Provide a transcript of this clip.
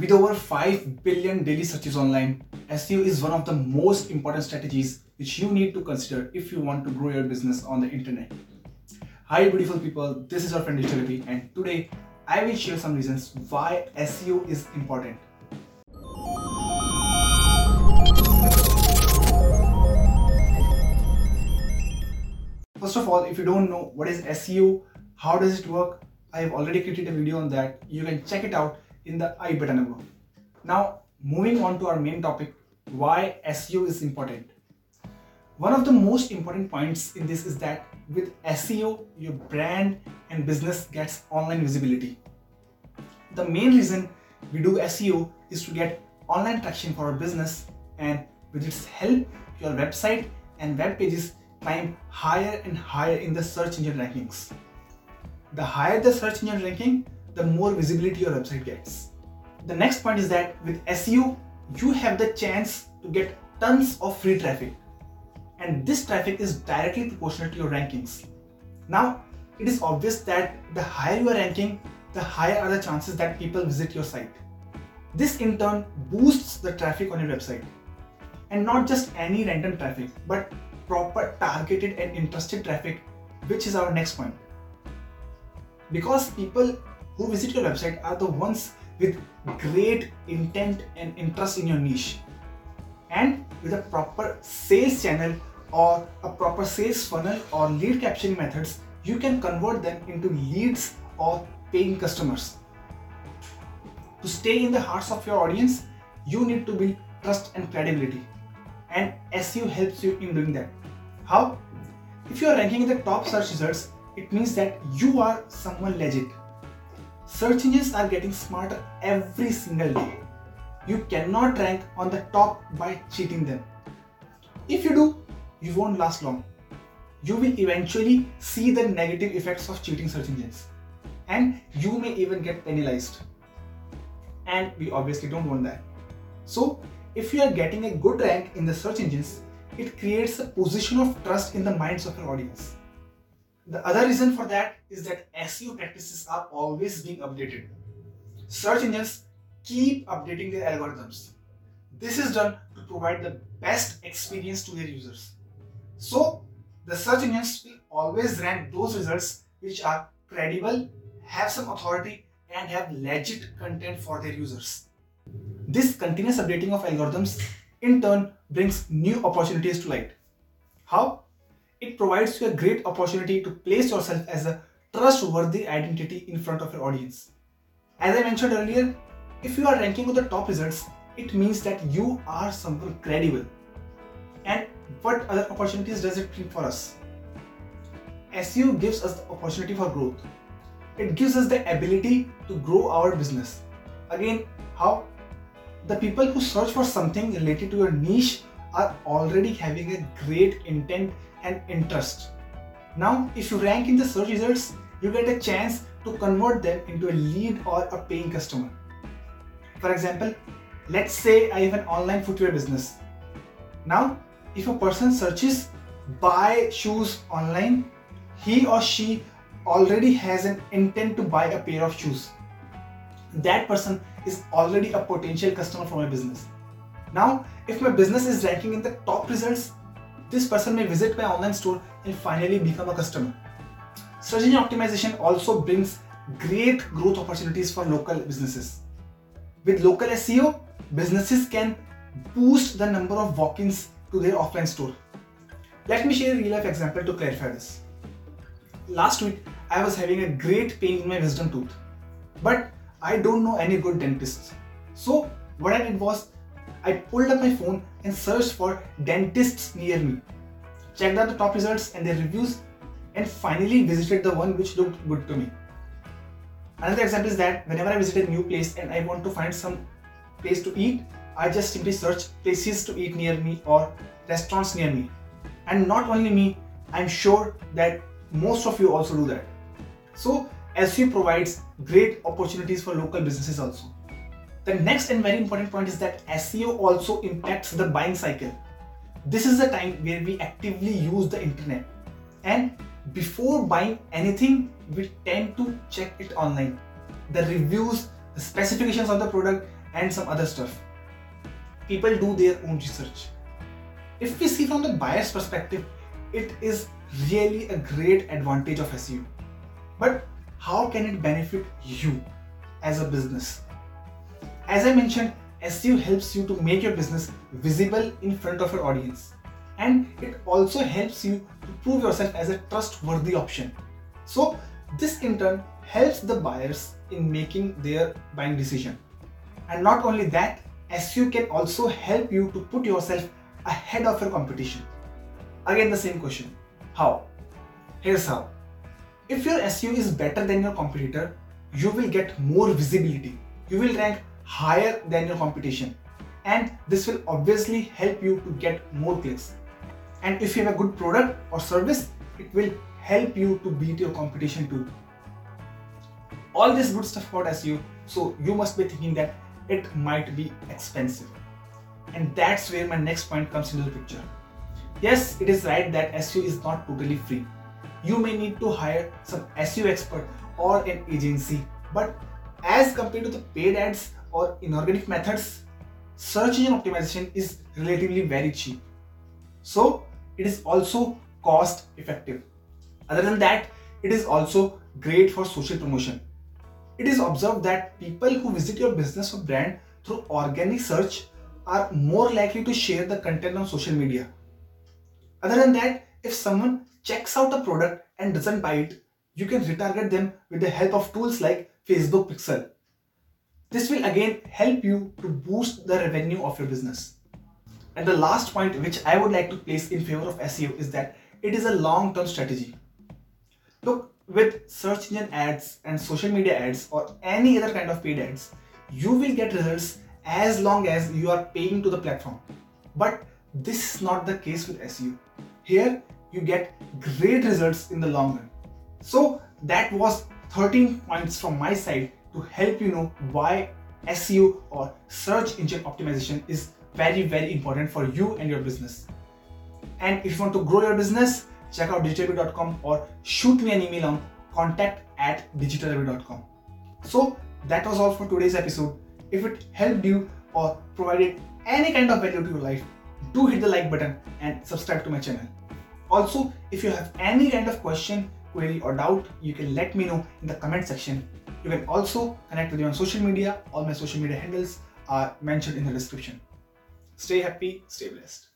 With over 5 billion daily searches online, SEO is one of the most important strategies which you need to consider if you want to grow your business on the internet. Hi beautiful people, this is your friend Digital and today I will share some reasons why SEO is important. First of all, if you don't know what is SEO, how does it work, I have already created a video on that. You can check it out in the i button. Now, moving on to our main topic, why SEO is important. One of the most important points in this is that with SEO, your brand and business gets online visibility. The main reason we do SEO is to get online traction for our business and with its help, your website and web pages climb higher and higher in the search engine rankings. The higher the search engine ranking, the more visibility your website gets. The next point is that with SEO, you have the chance to get tons of free traffic. And this traffic is directly proportional to your rankings. Now, it is obvious that the higher you are ranking, the higher are the chances that people visit your site. This in turn boosts the traffic on your website. And not just any random traffic, but proper targeted and interested traffic, which is our next point. Because people who visit your website are the ones with great intent and interest in your niche. And with a proper sales channel or a proper sales funnel or lead capturing methods, you can convert them into leads or paying customers. To stay in the hearts of your audience, you need to build trust and credibility. And SEO helps you in doing that. How? If you are ranking in the top search results, it means that you are someone legit. Search engines are getting smarter every single day. You cannot rank on the top by cheating them. If you do, you won't last long. You will eventually see the negative effects of cheating search engines. And you may even get penalized. And we obviously don't want that. So, if you are getting a good rank in the search engines, it creates a position of trust in the minds of your audience. The other reason for that is that SEO practices are always being updated. Search engines keep updating their algorithms. This is done to provide the best experience to their users. So, the search engines will always rank those results which are credible, have some authority, and have legit content for their users. This continuous updating of algorithms in turn brings new opportunities to light. How? It provides you a great opportunity to place yourself as a trustworthy identity in front of your audience. As I mentioned earlier, if you are ranking with the top results, it means that you are someone credible. And what other opportunities does it bring for us? SEO gives us the opportunity for growth. It gives us the ability to grow our business. Again, how? The people who search for something related to your niche are already having a great intent and interest. Now, if you rank in the search results, you get a chance to convert them into a lead or a paying customer. For example, let's say I have an online footwear business. Now, if a person searches buy shoes online, he or she already has an intent to buy a pair of shoes. That person is already a potential customer for my business. Now, if my business is ranking in the top results, this person may visit my online store and finally become a customer. Search engine optimization also brings great growth opportunities for local businesses. With local SEO, businesses can boost the number of walk-ins to their offline store. Let me share a real life example to clarify this. Last week, I was having a great pain in my wisdom tooth, but I don't know any good dentists. So what I did was I pulled up my phone and searched for dentists near me, checked out the top results and their reviews, and finally visited the one which looked good to me. Another example is that whenever I visit a new place and I want to find some place to eat, I just simply search places to eat near me or restaurants near me. And not only me, I'm sure that most of you also do that. So SEO provides great opportunities for local businesses also. The next and very important point is that SEO also impacts the buying cycle. This is the time where we actively use the internet. And before buying anything, we tend to check it online. The reviews, the specifications of the product, and some other stuff. People do their own research. If we see from the buyer's perspective, it is really a great advantage of SEO. But how can it benefit you as a business? As I mentioned, SEO helps you to make your business visible in front of your audience. And it also helps you to prove yourself as a trustworthy option. So, this in turn helps the buyers in making their buying decision. And not only that, SEO can also help you to put yourself ahead of your competition. Again, the same question how? Here's how. If your SEO is better than your competitor, you will get more visibility. You will rank higher than your competition. And this will obviously help you to get more clicks. And if you have a good product or service, it will help you to beat your competition too. All this good stuff about SEO, so you must be thinking that it might be expensive. And that's where my next point comes into the picture. Yes, it is right that SEO is not totally free. You may need to hire some SEO expert or an agency, but as compared to the paid ads or inorganic methods, search engine optimization is relatively very cheap. So it is also cost effective. Other than that, it is also great for social promotion. It is observed that people who visit your business or brand through organic search are more likely to share the content on social media. Other than that, if someone checks out a product and doesn't buy it, you can retarget them with the help of tools like Facebook Pixel. This will again help you to boost the revenue of your business. And the last point which I would like to place in favor of SEO is that it is a long-term strategy. Look, with search engine ads and social media ads or any other kind of paid ads, you will get results as long as you are paying to the platform. But this is not the case with SEO. Here you get great results in the long run. So that was 13 points from my side to help you know why SEO or search engine optimization is very very important for you and your business. And if you want to grow your business, check out digitalabhi.com or shoot me an email on contact at digitalabhi.com. So that was all for today's episode. If it helped you or provided any kind of value to your life, do hit the like button and subscribe to my channel. Also, if you have any kind of question, query or doubt, you can let me know in the comment section. You can also connect with me on social media. All my social media handles are mentioned in the description. Stay happy, stay blessed.